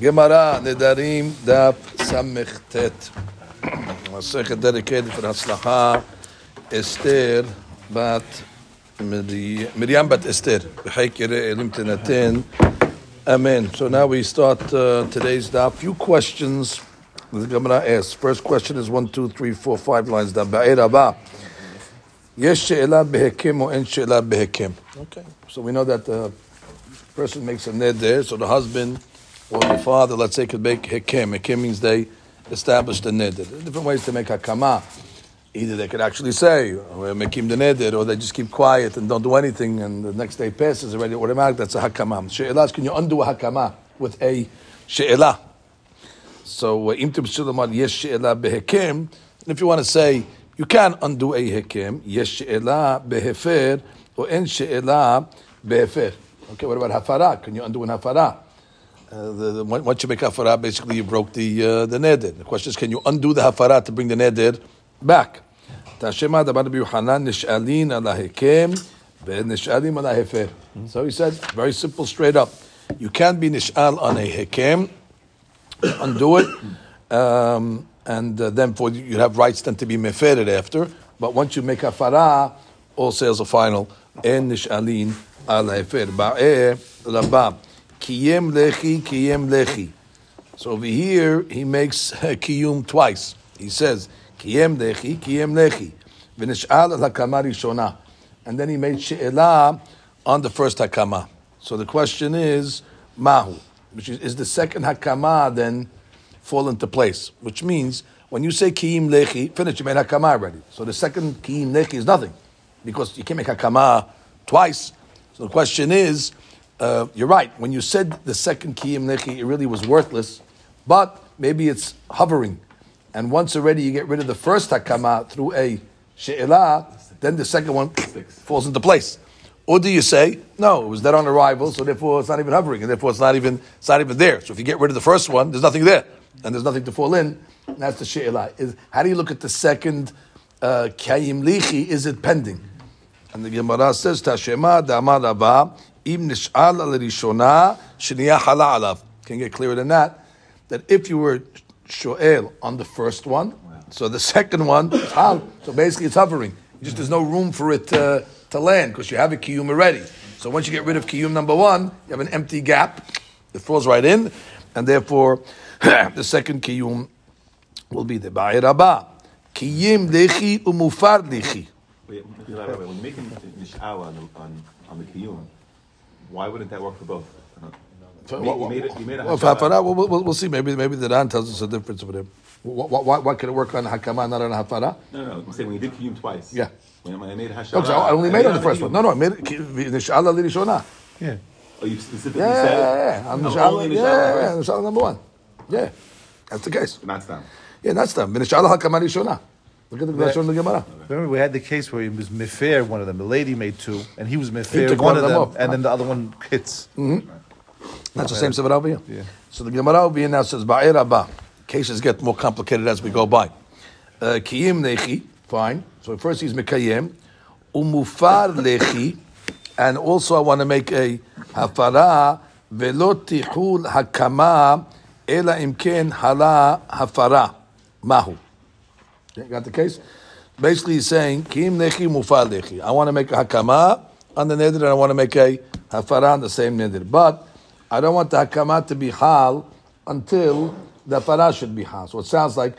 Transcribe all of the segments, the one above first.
Gemara Nedarim Daf Samech Tet. Masechet dedicated for Hatzlacha Esther Bat Miri- Miriam Bat Esther. B'chai Kirei Elim Tenatin. Amen. So now we start uh, today's daf. Few questions the Gemara asks. First question is one, two, three, four, five lines down. Ba'er Abba. Yes she'ela behekim or en she'ela behekim. Okay. So we know that the person makes a ned there, so the husband or the father, let's say, could make hekim. Hekim means they established the ned. There are different ways to make hakama. Either they could actually say, we're making the neder, or they just keep quiet and don't do anything, and the next day passes already automatic, that's a hakama. She'elah is, can you undo a hakama with a she'elah? So, uh, im she'elah behekim, and if you want to say, you can undo a hekim, yes she'elah behefer, or en she'elah behefer. Okay, what about hafara? Can you undo an hafara? Uh, the, the, once you make hafara, basically you broke the uh, the neder. The question is, can you undo the hafara to bring the neder back? Tashema nish'alin ala. So he said, very simple, straight up. You can't be nish'al on a hekem, undo it, um, and uh, then for you have rights then to be mefered after. But once you make hafara, all sales are final. En nish'alin ala hefer. Ba'eh rabba. Kiyem lechi, kiyem lechi. So over here, he makes kiyum twice. He says, kiyem lechi, kiyem lechi. And then he made she'elah on the first hakama. So the question is, mahu, which is, is the second hakama then fall into place? Which means, when you say kiyim lechi, finish, you made hakama already. So the second kiyim lechi is nothing, because you can't make hakama twice. So the question is, uh, you're right. When you said the second kiyim lechi, it really was worthless, but maybe it's hovering. And once already you get rid of the first hakama through a she'elah, then the second one falls into place. Or do you say, no, it was dead on arrival, so therefore it's not even hovering, and therefore it's not even, it's not even there. So if you get rid of the first one, there's nothing there, and there's nothing to fall in, and that's the she'elah. Is, how do you look at the second uh, kiyim lichi? Is it pending? And the Gemara says, Tashema da'amar rabba, im nish'al al rishona, shniyah hala alav. Can get clearer than that? That if you were shoel on the first one, so the second one hal. So basically it's hovering. Just there's no room for it to, to land because you have a kiyum already. So once you get rid of kiyum number one, you have an empty gap. It falls right in, and therefore the second kiyum will be the ba'ir rabba. Kiyim lechi umufar lechi. Wait, wait, wait, wait. When you make a nish'awa on, on, on the kiyum, why wouldn't that work for both? You made, you made, made a Well, hafara, we'll, we'll, we'll see. Maybe maybe the Ran tells us a difference over there. Why, why, why can it work on hakama, not on hafara? No, no, I'm saying when you did kiyum twice. Yeah. When, when I made hashava. No, 'cause I only made it on the first one. No, no, I made it. Nish'ala li. Yeah. Oh, you specifically Yeah, said yeah, yeah. I'm Oh, Nish'ala, yeah, nish'ala yeah, yeah. Nish'ala number one. Yeah, that's the case. Not them. Yeah, that's them. Nish'ala hakama rishona. Look at the Lashon of the Gemara. Remember, we had the case where he was mefair one of them. The lady made two, and he was He mefair one one of them them, and then the other one hits. That's the same Sefer over here. Yeah. So the Gemara over here now says, Ba'ir Abba. Cases get more complicated as we go by. Uh, Kiyim lechi, fine. So first he's Mekayim. Umufar lechi. And also I want to make a hafara velo tihul hakama ela imken hala hafara. Mahu. Okay, got the case? Basically, he's saying, Kim lechi mufar lechi. I want to make a hakama on the neder, and I want to make a hafara on the same neder. But I don't want the hakama to be hal until the hafara should be hal. So it sounds like,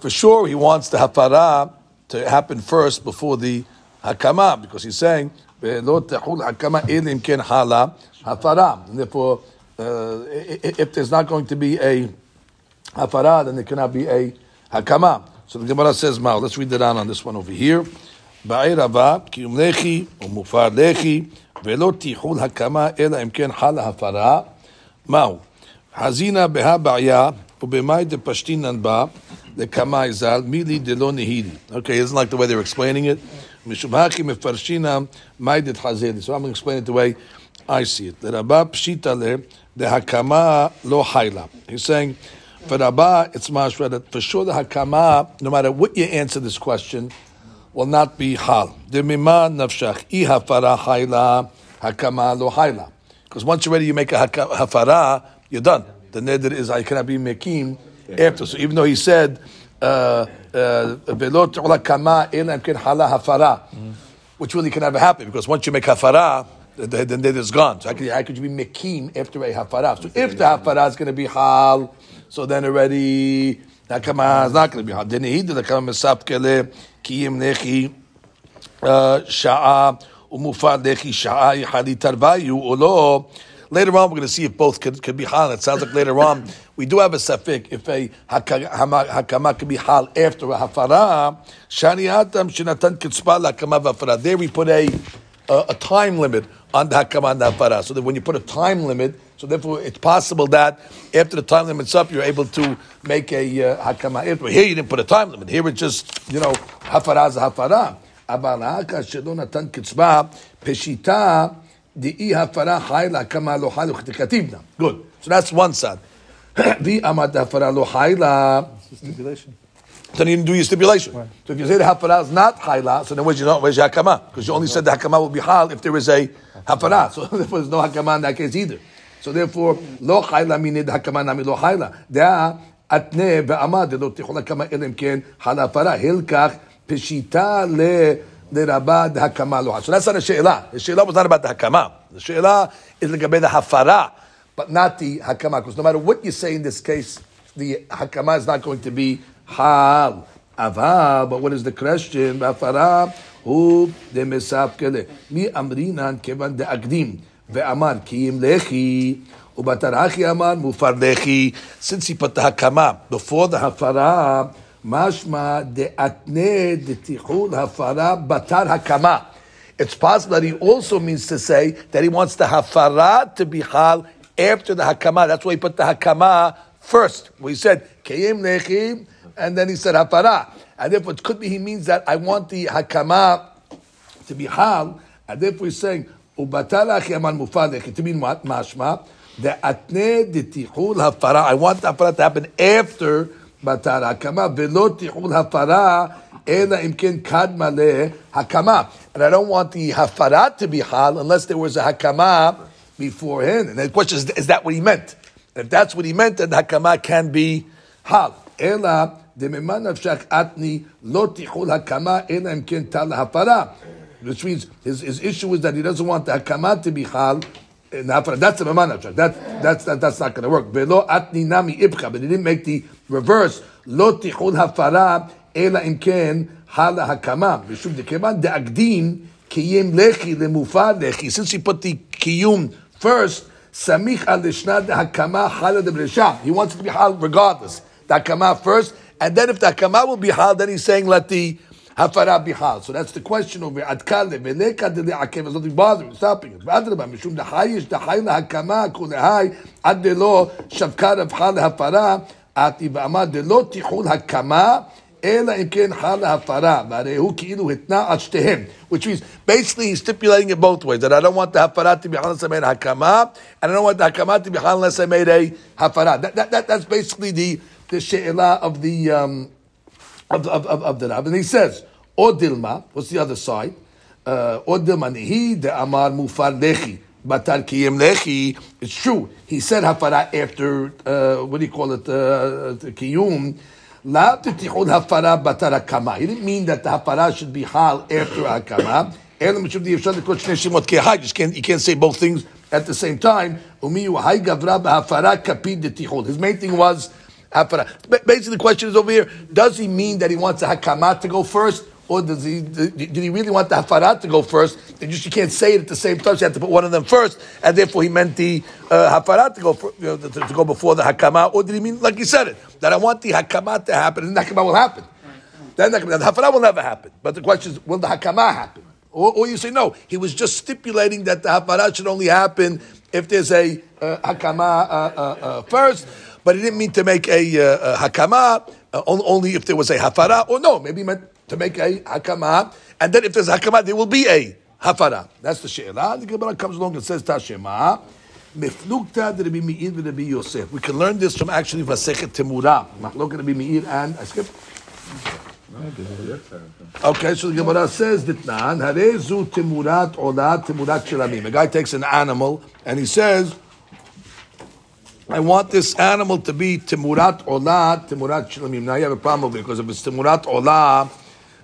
for sure, he wants the hafara to happen first before the hakama, because he's saying, "Lo tehul hakama il im ken hala hafara. And therefore, uh, if there's not going to be a hafara, then there cannot be a hakama. So the Gemara says, "Mao." Let's read it down on this one over here. Ba'ir ava kiyum lechi um umufar lechi velo tihul hakama ela imken hal hafara. Mao. Hazina beha ba'ya ubemai de pashtinan ba lekama izal mili de lo nehidi. Okay, isn't like the way they're explaining it. Mishum haki mefarshina maidet hazeli. So I'm going to explain it the way I see it. The Rabba pshita le de hakama lo. He's saying, for Rabba, it's mashra that for sure the hakama, no matter what you answer this question, will not be hal. The mima nafshach i hafara hayla hakama lo hayla. Because once you're ready, you make a hafara, you're done. The neder is I cannot be mekim after. So even though he said uh, uh, kama ela imken hala hafara," which really can never happen because once you make hafara, the, the, the neder is gone. So how could, how could you be mekim after a hafara? So if the hafara is going to be hal, so then already Nakama is not going to be hot. Then he did Nakama Mesapkele Kiyim Nechi uh, Sha'a Umufat Nechi Sha'a Yihadi Tarvayu Ulo. Later on, we're going to see if both could, could be hal. It sounds like later on we do have a safik if a hakama could be hal after a hafara. Shaniatam shenatan kitzpa hakama Hafara. There we put a, a, a time limit on the hakama and the hafara, so that when you put a time limit, so therefore it's possible that after the time limit's up, you're able to make a uh, hakama. after. Here you didn't put a time limit. Here it's just you know hafara is a hafara. אבל האקה שלא נתן קצבה, פשיטה דאי הפרה חי לה כמה לא חי לו כתיבנה. Good. So that's one side. ואי עמד הפרה לא חי לה, Stipulation. then you didn't do your stipulation. So if you say the hafara is not chayla, so then where's your, where's your hakama? Because you only said the hakama will be hal if there is a hafara. So therefore there's no hakama in that case either. So therefore, lo chayla meaning the hakama nami lo chayla. דעה אתנה ועמד לא תיכול hakama אלא אם כן חל הפרה. הלקח פשיטה ל... לרבה דהקמה לא. So that's not a she'ela. The she'ela was not about the hakama. The she'ela is לגבי the hafara, but not the hakama. Because no matter what you say in this case, the hakama is not going to be hal. Ava, but what is the question? Hafara hu de mesapkele. Mi amrinan kevan de agdim. ואמר כי אם לחי, ובתרחי אמר מופר לחי, since he put the hakama before the hafara, משמע דאתנה דתיחול הפרה בתר הקמה. It's possible that he also means to say that he wants the hafara to be hal after the hakama. That's why he put the hakama first. Where he said, Kayim lechim, and then he said hafara. And therefore it could be he means that I want the hakama to be hal, and therefore he's saying, Ubatala aman mufadek, to mean what? Mashma. The atne detihul hafara. I want the hafara to happen after batar hakama. Velo tihul hafara. Ela imken kadma le hakama. And I don't want the hafara to be hal unless there was a hakama beforehand. And the question is, is that what he meant? If that's what he meant, then the hakama can be hal. Ela דממה נפשך אתני לא תיחול הקמה אלא אם כן טל הפרה. which means his, his issue is that he doesn't want the hakama to be chal. Eh, the. That's the memana check. That, that's, that, that's not going to work. Velo atni nami ibcha. But he didn't make the reverse. Lo tichul hafara ela imken hala hakama. Mishum dekeman deagdim kiyim lechi lemufa lechi. Since he put the kiyum first, lishna de hakama hala de bresha. He wants it to be hal regardless. The hakama first, and then if the hakama will be hal, then he's saying let the hafara bihal. So that's the question over here. Adkale veleka de leakev. There's nothing bothering, stopping it. Adraba mishum dahayish dahay lahakama kulehai ad delo shavkar of hal hafara ati v'amad delo tichul hakama. אלא אם כן חל ההפרה, והרי הוא כאילו התנה על שתיהם. Which means, basically he's stipulating it both ways, that I don't want the hafara to be hal unless I made a hakama, and I don't want the hakama to be hal unless I made a hafara. That, that, that, that's basically the, the she'elah of the, um, of, of, of, of the Rab. And he says, O Dilma, what's the other side? Uh, O Dilma nehi de amar mufar lechi. Batar kiyem lechi. It's true. He said hafara after, uh, what do you call it, uh, kiyum. La titihul hafara batar hakama. He didn't mean that the hafara should be hal after Kehai. Just can't, you can't say both things at the same time. His main thing was Basically, the question is over here: Does he mean that he wants the hakama to go first, or does he? Did he really want the hafara to go first? And just you can't say it at the same time. So you have to put one of them first, and therefore he meant the uh, hafara to go for, you know, to, to go before the hakama, or did he mean like he said it that I want the hakama to happen, and the hakama will happen? Then the, the hafara will never happen. But the question is, will the hakama happen? Or, or you say no, he was just stipulating that the hafara should only happen if there's a uh, hakama uh, uh, uh, first, but he didn't mean to make a, uh, uh, hakama uh, only if there was a hafara, or no, maybe meant to make a hakama, and then if there's a hakama, there will be a hafara. That's the she'elah. The Gemara comes along and says Tashema. Meir Yosef. We can learn this from actually Masechet Temura. Mahlok Rabbi Meir and I skipped. Okay, so the Gemara says that Harezu Timurat Ola Timurat. A guy takes an animal and he says, I want this animal to be Timurat Ola Timurat Shilamim. Now you have a problem it because if it's Timurat Ola,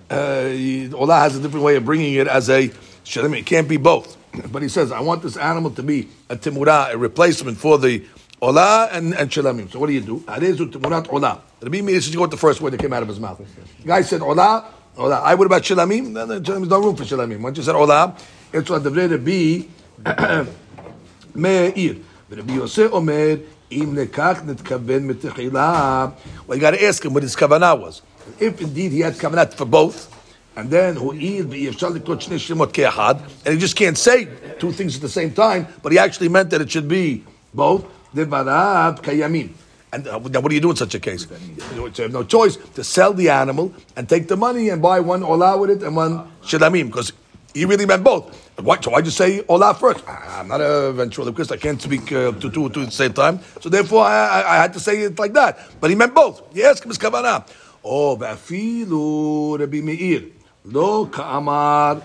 uh, Ola has a different way of bringing it as a Shilamim. It can't be both. But he says, I want this animal to be a Timurah, a replacement for the Ola and, and Shilamim. So what do you do? Harezu Timurat Ola. Rabbi Meir says you go with the first word that came out of his mouth. The guy said Ola, Ola. I would about Shilamim. Then there's no room for Shilamim. Once you said Ola, it's what the Rabbi Meir. Rabbi Yosef Omer, Im Nekach Netkaven Metechila. Well, you got to ask him what his kavanah was. If indeed he had kavanah for both, and then Hu'id v'yevshal likot shnei shemot ke'ahad, and he just can't say two things at the same time, but he actually meant that it should be both. Devarav. And uh, now, what do you do in such a case? You have no choice to sell the animal and take the money and buy one olah with it and one shadamim, because he really meant both. Why, so why just say Ola first? I'm not a ventriloquist. I can't speak uh, to two at the same time. So therefore, I, I, I, had to say it like that. But he meant both. Yes, Miss Kavana. Oh, ve'afilu Rabbi Meir. Lo ka'amar,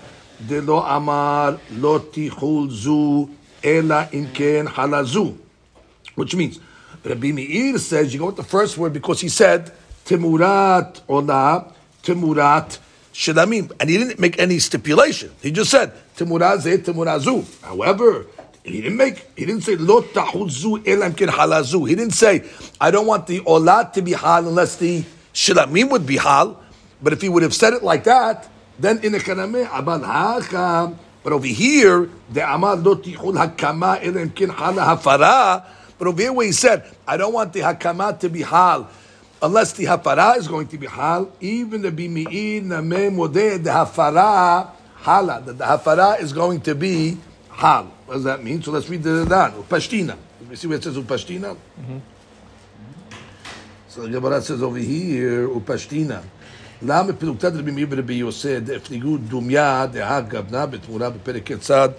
de lo amar, lo tichul ela inken halazu. Which means, Rabbi Meir says, you go with the first word, because he said, timurat ola, timurat Shilamim. And he didn't make any stipulation. He just said Timurat Zeh, Timurat Zu. However, he didn't make, he didn't say Lo Tahudzu Elam Kin Halazu. He didn't say, I don't want the Ola to be Hal unless the Shilamim would be Hal. But if he would have said it like that, then in the Kaname, Haka. But over here, the Amar Lo Tihul Hakama Elam Kin Hala Hafara. But over here where he said, I don't want the Hakama to be Hal unless the Hafara is going to be Hal, even the Bimi'in Nameh Modeh, the Hafara Hala, that the Hafara is going to be Hal. What does that mean? So let's read the Dan. Upashtina. You see where it says Upashtina? So the Gemara says over here, Upashtina. למה פלוגתת רבי מאיר ורבי יוסי דאפליגו דומיה דהה גבנה בתמורה בפרק כיצד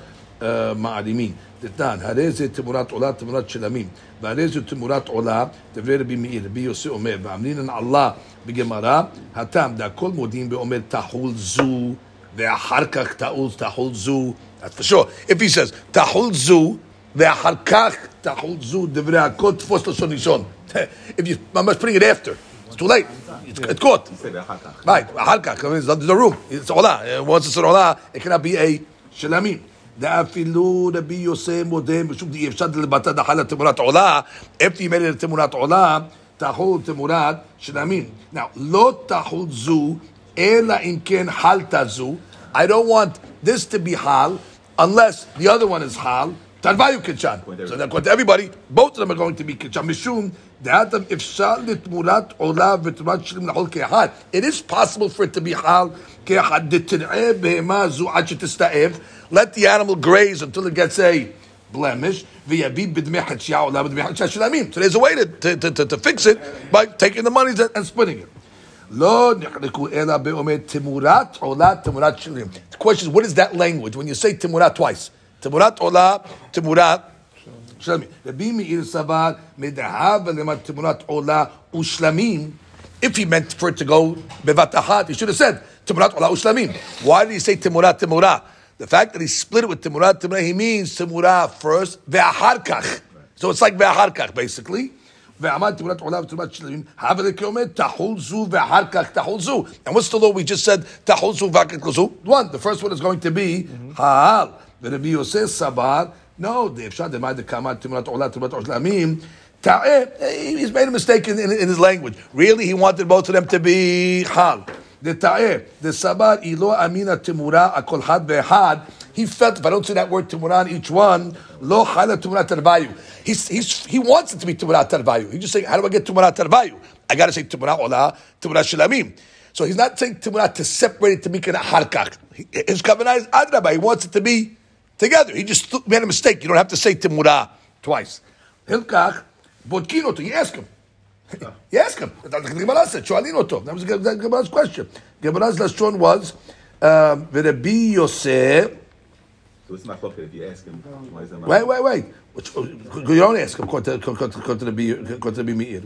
אה, מעלימין. דתן, הרי זה תמורת עולה, תמורת שלמים. והרי זה תמורת עולה, דברי רבי מאיר, רבי יוסי אומר, ואמרינן עלה בגמרא, הטעם דהכל מודיעים ואומר תחול זו, ואחר כך תחול, תחול זו. That's for sure. If he says, תחול זו, ואחר כך תחול זו, דברי הכל תפוס לשון ראשון. If you, ממש putting it after. It's too late. It's, it's caught. say ואחר כך. Right, אחר כך, I mean, it's not the room. It's עולה. Once it's an עולה, it cannot be a שלמים. ואפילו רבי יוסי מודה, משום אי אפשר לבטא דחה לתמורת עולה, if you made it לתמורת עולה, תחול תמורת שלמים. Now, לא תחול זו, אלא אם כן חלת זו. I don't want this to be hal, unless the other one is hal, תרוויו קדשן. So that according to everybody, both of them are going to be קדשן. משום דעתם אפשר לתמורת עולה ותמורת שלמים לחול כאחד. It is possible for it to be hal כאחד. דתנעה בהמה זו עד שתסתאב. Let the animal graze until it gets a blemish. So there's a way to, to, to, to fix it by taking the money and splitting it. The question is, what is that language when you say timurat twice? Timurat ola, timurat shlami. If he meant for it to go bevatahat, he should have said timurat ola ushlamim. Why did he say timurat timurat? The fact that he split it with תמורת תמורה, he means תמורה first, ואחר כך. So it's like ואחר כך, basically. ועמד תמורת עולה ותמורת שלמים, הווה לכאומר תחול זו ואחר כך תחול זו. And what's the law we just said, תחול זו ואחר כך זו? One, the first one is going to be העל. ורבי יוסף סבר, no, אפשר דמאי דקאמר תמורת עולה תמורת שלמים, טעה, he's made a mistake in, in, in his language. Really, he wanted both of them to be חל. דטעה, דסבר, היא לא אמינה תמורה, הכל חד ואחד. He felt if I don't say that word תמורה on each one, לא חלה תמורת תרוויו. He's, he's, he wants it to be תמורת תרוויו. He's just saying, how do I get תמורת תרוויו? I got to say תמורה עולה, תמורה שלמים. So he's not saying תמורה to separate it to make it אחר כך. His covenant is אדרבה, he wants it to be together. He just made a mistake. You don't have to say תמורה twice. הלקח, בודקין אותו, you ask him. you ask him. That's what Gemara said. That was Gemara's question. Gemara's last one was, um, Rabbi Yosef. So it's not if you ask him. Why is that wait, wait, wait. Which, oh, you don't ask him.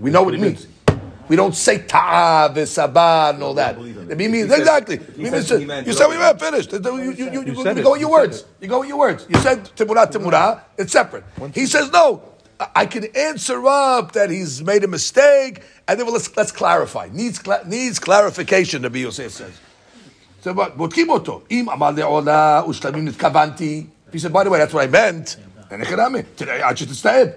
We know what it means. We don't say Taav v'saba and all that. It means exactly. You said we were finished. You, you, you, you, go with your words. You go with your words. You said timura timura. It's separate. He says no. I- I can answer up that he's made a mistake, and then well, let's let's clarify. Needs cla- needs clarification. Rabbi Yosef says. So what? בודקים אותו. אם אמר לעולה ושלמים נתכוונתי, if he said, by the way, that's what I meant, then ekadami. Today, I should stand.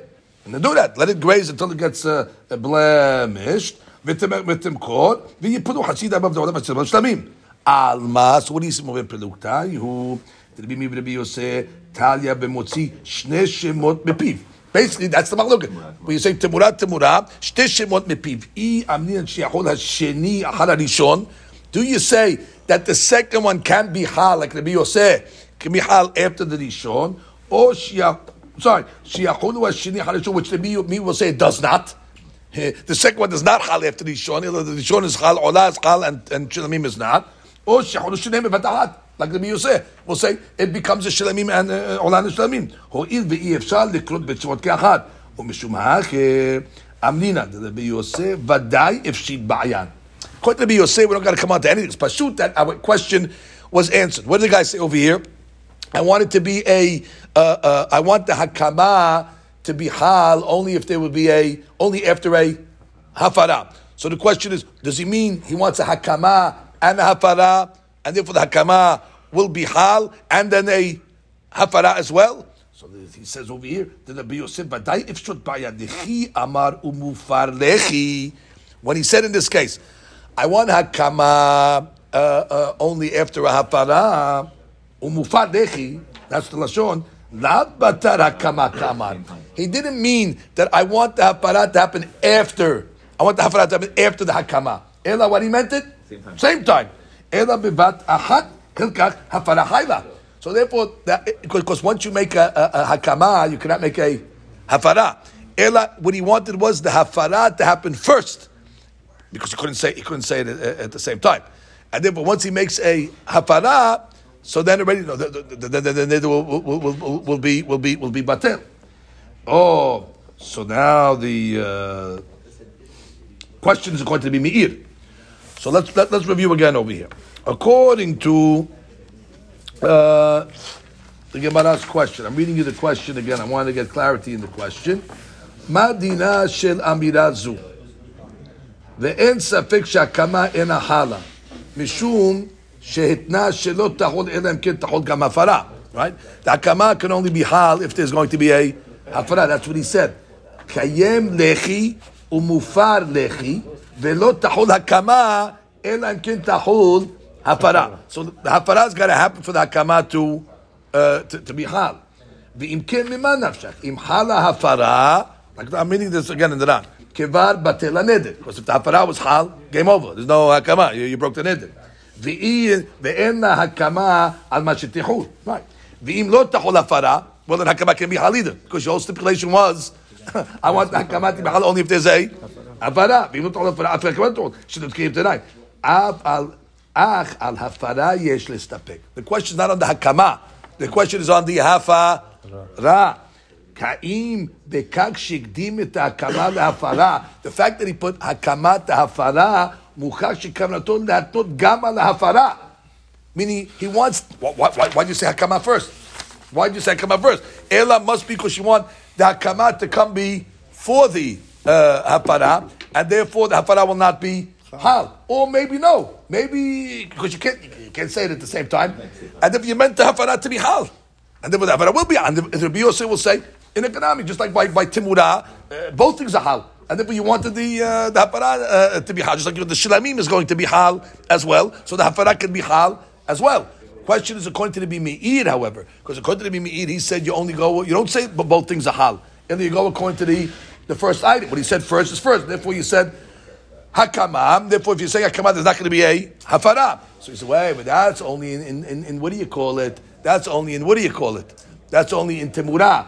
And then do that. Let it graze until it gets uh, blemished. ותמכור, ויפלו חצי דם עבד העולם אצל שלמים. על מה, so what is אומר פלוגתאי? הוא, רבי מי ורבי יוסי, טליה במוציא שני שמות מפיו. Basically, that's the machloket. When you say temura, temura, shte shemot mepiv. I amni and shiachol hasheni Sheni harishon. Do you say that the second one can be hal, like Rabbi Yosef, can be hal after the rishon, or shiach, sorry, shiachol hasheni achar which Rabbi me will say it does not. The second one does not hal after the rishon. The rishon is hal, olah is hal, and, and shulamim is not. Or shiachol hasheni mevadat Like Rabbi Yosef will say, it becomes a Shilamim and uh, Ola and Shilamim. הואיל ואי אפשר לקרות בתשובות כאחת. ומשום האחר, אמנינא דרבי יוסף ודאי הפשיט בעיין. According to Rabbi Yosef, we don't got to come on to anything. It's pashut that our question was answered. What did the guy say over here? I want it to be a, uh, uh, I want the hakama to be hal only if there would be a, only after a hafara. So the question is, does he mean he wants a hakama and a hafara, And therefore the hakama will be hal and then a hafara as well? So he says over here, the Rabbi Yosef, "Vadai ifshot bayadichi amar umufar lechi." When he said in this case, I want hakama uh, uh, only after a hafara, umufar lechi. That's the lashon. Not batar hakama kamar. He didn't mean that I want the hafara to happen after. I want the hafara to happen after the hakama. Ela, what he meant it? Same time. Same time. Ela bivat achat hilkach hafara hayla. So therefore, because once you make a, a, a hakama, you cannot make a hafara. Ela, what he wanted was the hafara to happen first, because he couldn't say he couldn't say it at, the same time. And therefore, once he makes a hafara, so then already no, the, the, the, the, the, the, will, will, will, will, be will be will be batel. Oh, so now the uh, question is going to be meir. So let's let, let's review again over here. According to uh, the Gemara's question, I'm reading you the question again. I want to get clarity in the question. Madina shel amirazu. ואין ספק שהקמה אינה חלה, משום שהתנה שלא תחול אלא אם כן תחול גם הפרה, right? The הקמה can only be hal if there's going to be a הפרה, that's what he said. קיים לחי ומופר לחי, ולא תחול הקמה אלא אם כן תחול הפרה. So the הפרה is got to happen for the הקמה to, uh, to, to be hal. ואם כן, ממה נפשך? אם חלה הפרה, like I'm reading this again in the Ran. כבר בטל הנדר. Because if the הפרה was חל, game over. There's no הקמה, you, you broke the נדר. ואי- ואין לה הקמה על מה שתחול. Right. ואם לא תחול הפרה, well then הקמה can be חל either. Because your whole stipulation was, I want the הקמה to be חל only if there's a הפרה. ואם לא תחול הפרה, אף הקמה לא תחול. שתתקיים תנאי. אף על... אך על הפרה יש להסתפק. The question is not on the הקמה. The question is on the הפרה. כאם בכך שהקדים את ההקמה להפרה, the fact that he put הקמת ההפרה, מוכח שכוונתו להתנות גם על ההפרה. Meaning, he wants, why, why, why did you say hakama first? Why did you say hakama first? Ela must be because you want the hakama to come before the uh, hafara, and therefore the hafara will not be hal. Or maybe no. Maybe, because you can't, you can't say it at the same time. And if you meant the hafara to be hal, and then the hafara will be, and the Rabbi Yosef will say, in economic, just like by, by timura, uh, both things are hal. And then you wanted the uh, the hafara uh, to be hal, just like the shilamim is going to be hal as well. So the hafara can be hal as well. Question is according to the Meir, however, because according to the Meir, he said you only go, you don't say both things are hal. And you go according to the, the first item. What he said first is first. Therefore, you said hakamam. Therefore, if you say hakamam, there's not going to be a hafara. So he said, wait, but that's only in, in, in, what do you call it? That's only in what do you call it? That's only in temura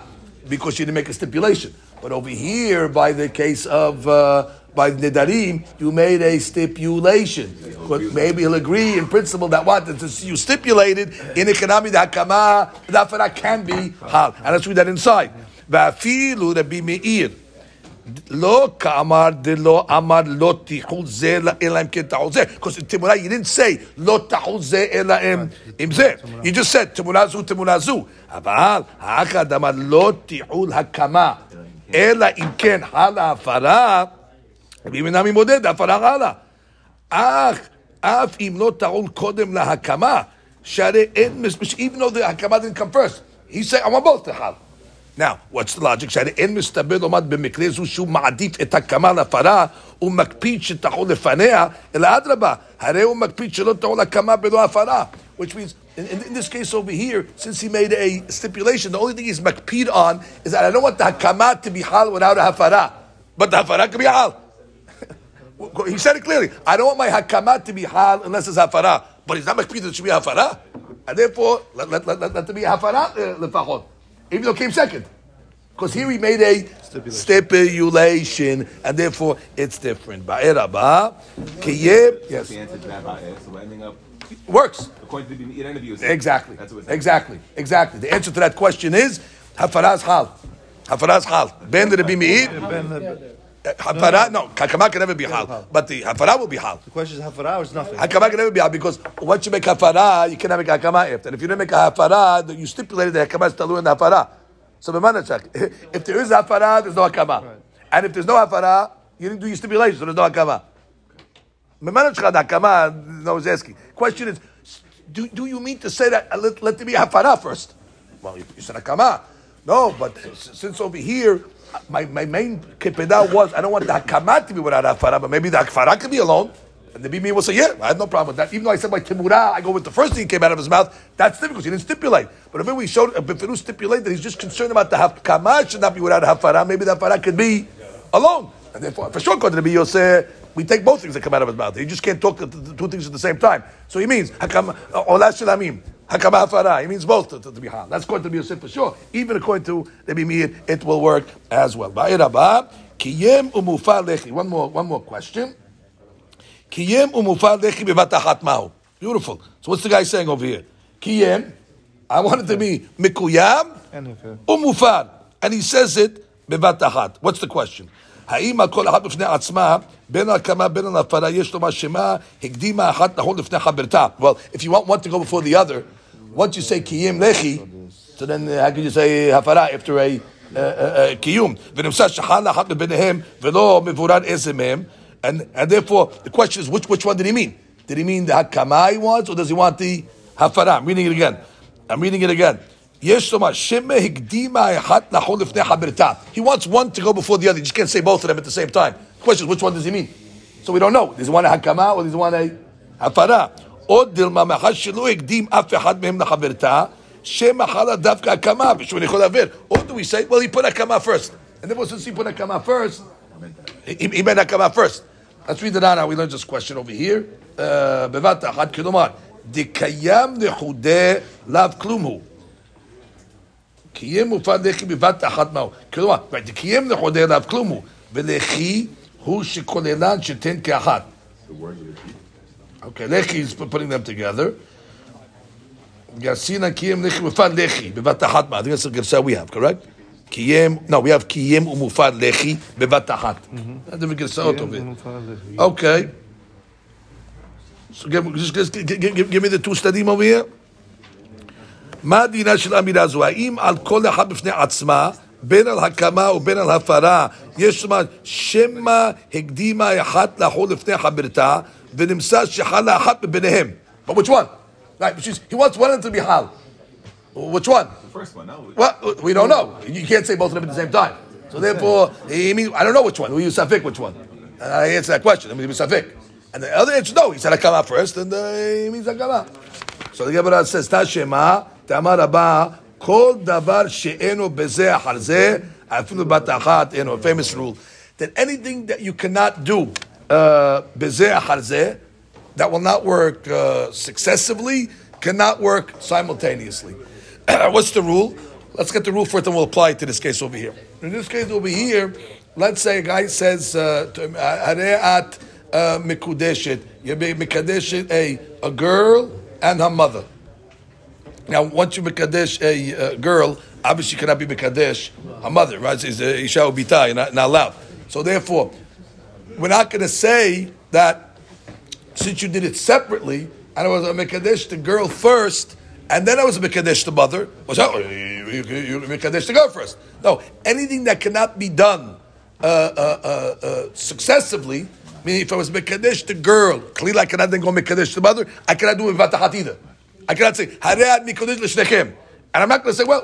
because you didn't make a stipulation. But over here, by the case of uh, by Nidarim, you made a stipulation. But maybe he'll agree in principle that what that you stipulated in economy the hakama that can be hal, and let's read that inside. Va'afilu Rabbi Meir לא כאמר דלא אמר לא תחול זה אלא אם כן תחול זה. Because in תמונה you didn't say לא תחול זה אלא אם- אם זה. You just said תמונה זו תמונה זו. אבל האחד אמר לא תחול הקמה אלא אם כן חלה הפרה, ואם אינה ממודד הפרה חלה. אך אף אם לא טעון קודם להקמה, שהרי אין, מס- even though the הקמה didn't come first, he said, I want both to חל. Now, what's the logic? שהרי אין מסתבר לומר במקרה זו שהוא מעדיף את הקמה להפרה, הוא מקפיד שתחול לפניה, אלא אדרבה, הרי הוא מקפיד שלא תחול הקמה בלא הפרה. Which means, in, in, in this case over here, since he made a stipulation, the only thing he's makpid on is that I don't want the hakama to be hal without a hafara. But the hafara can be hal. He said it clearly. I don't want my hakama to be hal unless it's hafara. But he's not makpid that it should be hafara. And therefore, let, let, let, let, let there be hafara uh, lefachot. Even though it came second. Because here he made a stipulation. and therefore it's different. Ba'er haba, kiyeh, yes, The answer to that. So ending up works. according to the interview. Exactly. That's what. Exactly. Exactly. The answer to that question is hafaraz hal. Hafaraz hal. Ben Rabbi Meir. Hafara, no, hakama can never be hal. But the hafara will be hal. the question is hafara is nothing. Hakama can never be hal because once you make hafara, you cannot make hakama after. And if you don't make a hafara, then you stipulated that hakama is talu in the hafara. So b'manachak, if there is hafara, there's no hakama. And if there's no hafara, you didn't do your stipulation, so there's no hakama. B'manachak, the hakama, no is asking. Question is, do, do you mean to say that uh, let, let there be hafara first? Well, you, you said hakama. No, but since over here, my, my main kepeda was I don't want the hakama to be without hafara, but maybe the hafara can be alone. And the Bimi will say, yeah, I have no problem with that. Even though I said by Timura, I go with the first thing that came out of his mouth, that's difficult. He didn't stipulate. But if we showed, if Befiru stipulate that he's just concerned about the hakama should not be without hafara, maybe the hafara could be alone. And therefore, for sure, according to the say, we take both things that come out of his mouth. He just can't talk the, the two things at the same time. So he means, hakama, ola shalamim. Hakama hafara. He means both to, to, to be hal. That's according to the Yosef for sure. Even according to the Bimir, it will work as well. Ba'ir haba, kiyem umufa lechi. One more, one more question. Kiyem umufar lechi bevat achat ma'u. Beautiful. So what's the guy saying over here? Kiyem. I want it to be mikuyam And if, uh, umufar. And he says it bevat achat. What's the question? האם על כל אחת בפני עצמה, בין ההקמה בין ההפרה, יש לומר שמה הקדימה אחת נכון לפני חברתה. Well, if you want one to go before the other, once you say קיים לחי, so then uh, how can you say הפרה after a uh, uh, uh, קיום? ונמצא שחל אחת מביניהם ולא מבורר איזה מהם, and, and therefore the question is which, which one did he mean? Did he mean the hakama he wants or does he want the hafara? I'm reading it again. I'm reading it again. יש לומר, שמא הקדימה אחת נכון לפני חברתה. He wants one to go before the other. You just can't say both of them at the same time. The question is, which one does he mean? So we don't know. Does he want a hakama or does he want a הפרה? עוד דילמה, מאחר שלא הקדים אף אחד מהם לחברתה, שמא חלה דווקא הקמה, ושוב אני יכול להעביר. Or do we say, well, he put הקמה first. And then since he put הקמה first, he, he meant הקמה first. Let's read it on how we learned this question over here. Uh, בבת אחת, כלומר, דקיים נחודה לאו כלום הוא. קיים מופד לחי בבת אחת מהו. כלומר, דקיים נחודה לאו כלום הוא. ולחי הוא שכוללן שתן כאחת. Okay, lechi is putting them together. Gasina kiyem lechi mufad lechi bevat ma. I think that's the gersa we have, correct? Kiyem, no, we have kiyem umufad lechi bevat achat. That's the gersaot of it. Okay. So give, just, just give, give, give me the two studying over here. מה דינה של האמירה הזו? האם על כל אחד בפני עצמה, בין על הקמה ובין על הפרה, יש לומר, שמא הקדימה אחת לאחור לפני חברתה, ונמצא שחלה אחת מביניהם. But which one? Right, which is, he wants one of them to be hal. Which one? The first one, no. Well, we don't know. You can't say both of them at the same time. So therefore, he means, I don't know which one. We use Safik, which one? And I answer that question. I mean, Safik. And the other answer, no. He said Hakama first, and uh, he means Hakama. So the Gemara says, Tashema, Tamar Abba, Davar she'eno beze achar ze, afilu bat achat, you know, a famous rule, that anything that you cannot do, uh, beze achar that will not work uh, successively, cannot work simultaneously. What's the rule? Let's get the rule first and we'll apply it to this case over here. In this case over here, let's say a guy says, Hare'at uh, you be mikudeshet a, a girl and her mother. Now, once you mekadesh a uh, girl, obviously cannot be mekadesh a mother, right? It's uh, isha ubita, not, not allowed. So therefore, we're not going to say that since you did it separately, and I was a mekadesh the girl first, and then I was a mekadesh the mother. Was that you, you, you mekadesh the girl first? No, anything that cannot be done uh, uh, uh, uh, successively. Meaning, if I was mekadesh the girl, clearly I cannot then go mekadesh the mother. I cannot do it vatahat either. I cannot say haread mikodesh l'shnechem, and I'm not going to say well,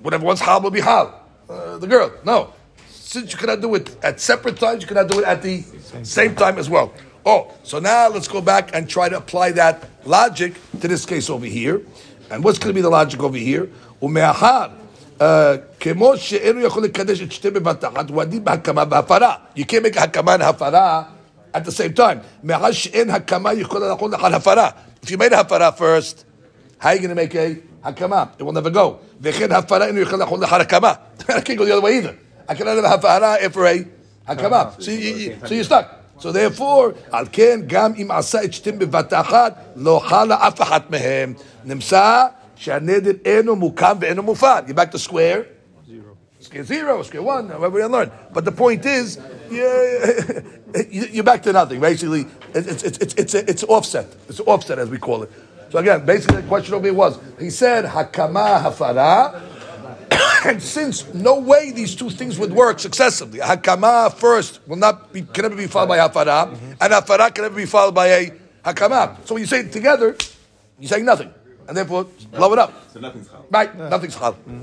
whatever one's hal will be hal. Uh, the girl, no. Since you cannot do it at separate times, you cannot do it at the same time as well. Oh, so now let's go back and try to apply that logic to this case over here. And what's going to be the logic over here? ומאחר, uh, כמו שאינו יכול לקדש את שתי בבת אחת, הוא עדיף בהקמה והפרה. You can't make הקמה and הפרה at the same time. מאחר שאין הקמה יכולה לחול לאחר הפרה. If you made a הפרה first, how are you going to make a הקמה? It will never go. וכן הפרה אינו יכול לחול לאחר הקמה. I can't go the other way either. I cannot have הפרה after a הקמה. So, you, you, so you're stuck. So therefore, על כן, גם אם עשה את שתיהם בבת אחת, לא חלה אף אחת מהם. נמצא שהנדר אינו מוקם ואינו מופעל. You're back to square. Square zero, square one, however we learn. But the point is, yeah, you're back to nothing. Basically, it's, it's, it's, it's, it's offset. It's offset, as we call it. So again, basically the question over here was, he said, hakama hafara, and since no way these two things would work successively, hakama first will not be, can never be followed by hafara, mm-hmm. and hafara can never be followed by a hakama. So when you say it together, you're saying nothing. And therefore, blow it up. So nothing's hal. Right, nothing's hal. Mm-hmm.